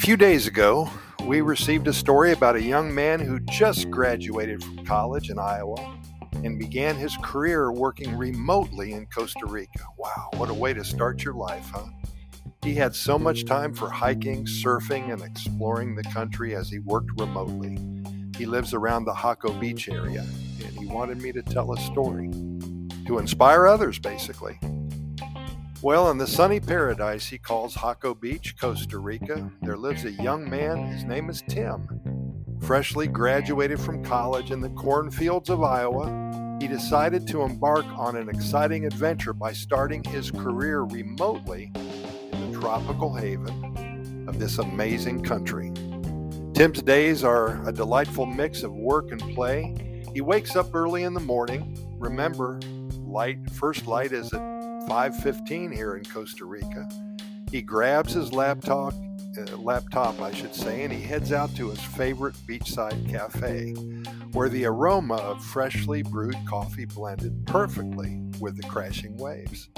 few days ago, we received a story about a young man who just graduated from college in Iowa and began his career working remotely in Costa Rica. Wow, what a way to start your life, huh? He had so much time for hiking, surfing, and exploring the country as he worked remotely. He lives around the Jaco Beach area, and he wanted me to tell a story to inspire others, basically. Well, in the sunny paradise he calls Jaco Beach, Costa Rica, there lives a young man. His name is Tim. Freshly graduated from college in the cornfields of Iowa, he decided to embark on an exciting adventure by starting his career remotely in the tropical haven of this amazing country. Tim's days are a delightful mix of work and play. He wakes up early in the morning. Remember, light first light is at 5:15 here in Costa Rica. He grabs his laptop, uh, laptop I should say, and he heads out to his favorite beachside cafe, where the aroma of freshly brewed coffee blended perfectly with the crashing waves.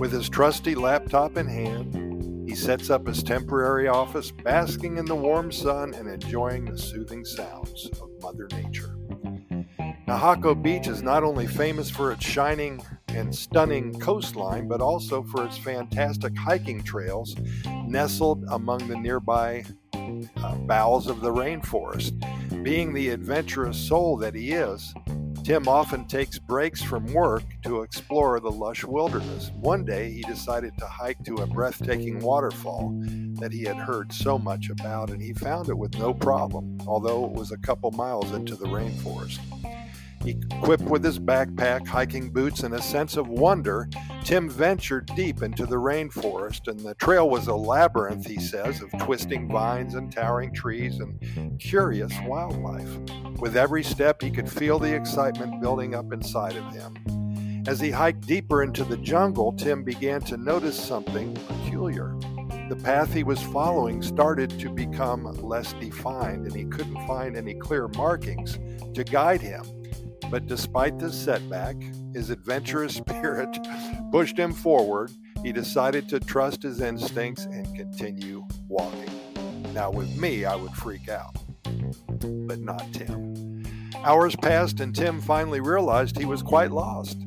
With his trusty laptop in hand, he sets up his temporary office, basking in the warm sun and enjoying the soothing sounds of Mother Nature. Jaco Beach is not only famous for its shining and stunning coastline, but also for its fantastic hiking trails nestled among the nearby uh, boughs of the rainforest. Being the adventurous soul that he is, Tim often takes breaks from work to explore the lush wilderness. One day, he decided to hike to a breathtaking waterfall that he had heard so much about, and he found it with no problem, although it was a couple miles into the rainforest. Equipped with his backpack, hiking boots, and a sense of wonder, Tim ventured deep into the rainforest, and the trail was a labyrinth, he says, of twisting vines and towering trees and curious wildlife. With every step, he could feel the excitement building up inside of him. As he hiked deeper into the jungle, Tim began to notice something peculiar. The path he was following started to become less defined, and he couldn't find any clear markings to guide him. But despite this setback, his adventurous spirit pushed him forward. He decided to trust his instincts and continue walking. Now, with me, I would freak out, but not Tim. Hours passed, and Tim finally realized he was quite lost.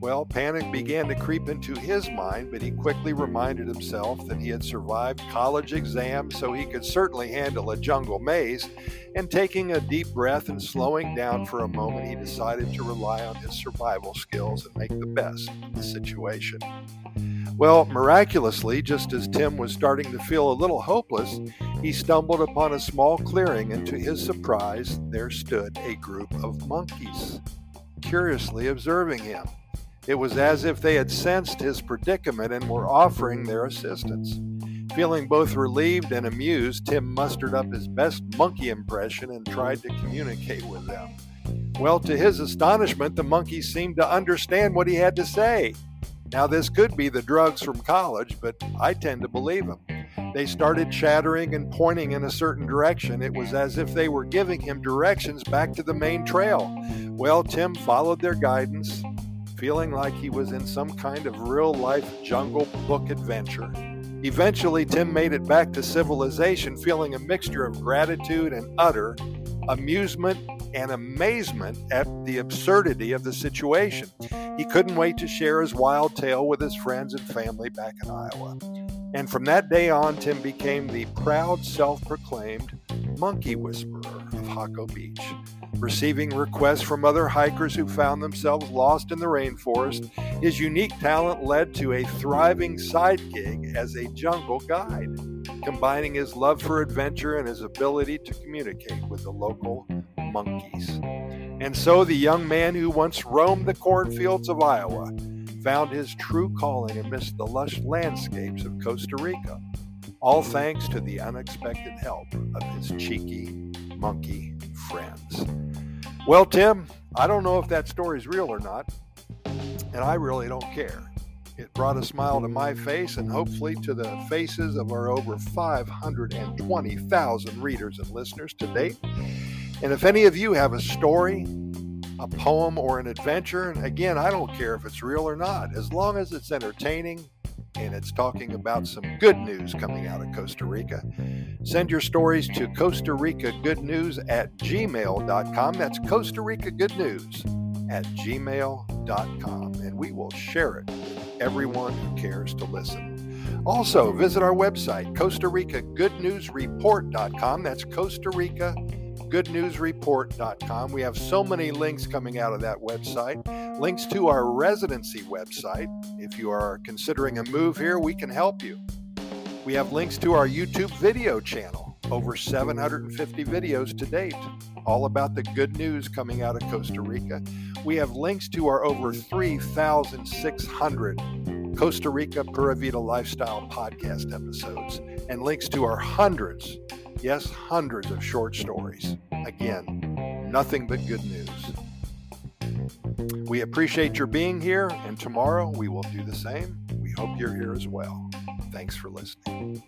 Well, panic began to creep into his mind, but he quickly reminded himself that he had survived college exams, so he could certainly handle a jungle maze. And taking a deep breath and slowing down for a moment, he decided to rely on his survival skills and make the best of the situation. Well, miraculously, just as Tim was starting to feel a little hopeless, he stumbled upon a small clearing, and to his surprise, there stood a group of monkeys, curiously observing him. It was as if they had sensed his predicament and were offering their assistance. Feeling both relieved and amused, Tim mustered up his best monkey impression and tried to communicate with them. Well, to his astonishment, the monkeys seemed to understand what he had to say. Now, this could be the drugs from college, but I tend to believe him. They started chattering and pointing in a certain direction. It was as if they were giving him directions back to the main trail. Well, Tim followed their guidance, feeling like he was in some kind of real life jungle book adventure. Eventually, Tim made it back to civilization, feeling a mixture of gratitude and utter amusement and amazement at the absurdity of the situation. He couldn't wait to share his wild tale with his friends and family back in Iowa. And from that day on, Tim became the proud self proclaimed monkey whisperer of Jaco Beach receiving requests from other hikers who found themselves lost in the rainforest. His unique talent led to a thriving side gig as a jungle guide, combining his love for adventure and his ability to communicate with the local monkeys. And so the young man who once roamed the cornfields of Iowa found his true calling amidst the lush landscapes of Costa Rica, all thanks to the unexpected help of his cheeky monkey friends. Well, Tim, I don't know if that story is real or not, and I really don't care. It brought a smile to my face and hopefully to the faces of our over 520,000 readers and listeners to date. And if any of you have a story, a poem, or an adventure, and again, I don't care if it's real or not, as long as it's entertaining, and it's talking about some good news coming out of Costa Rica. Send your stories to Costa Rica Good News at gmail.com. That's Costa Rica Good News at gmail.com, and we will share it with everyone who cares to listen. Also, visit our website, Costa Rica Good News Report.com. That's Costa Rica Good News goodnewsreport.com. We have so many links coming out of that website. Links to our residency website. If you are considering a move here, we can help you. We have links to our YouTube video channel, over 750 videos to date, all about the good news coming out of Costa Rica. We have links to our over 3,600 Costa Rica Pura Vida Lifestyle podcast episodes and links to our hundreds Yes, hundreds of short stories. Again, nothing but good news. We appreciate your being here, and tomorrow we will do the same. We hope you're here as well. Thanks for listening.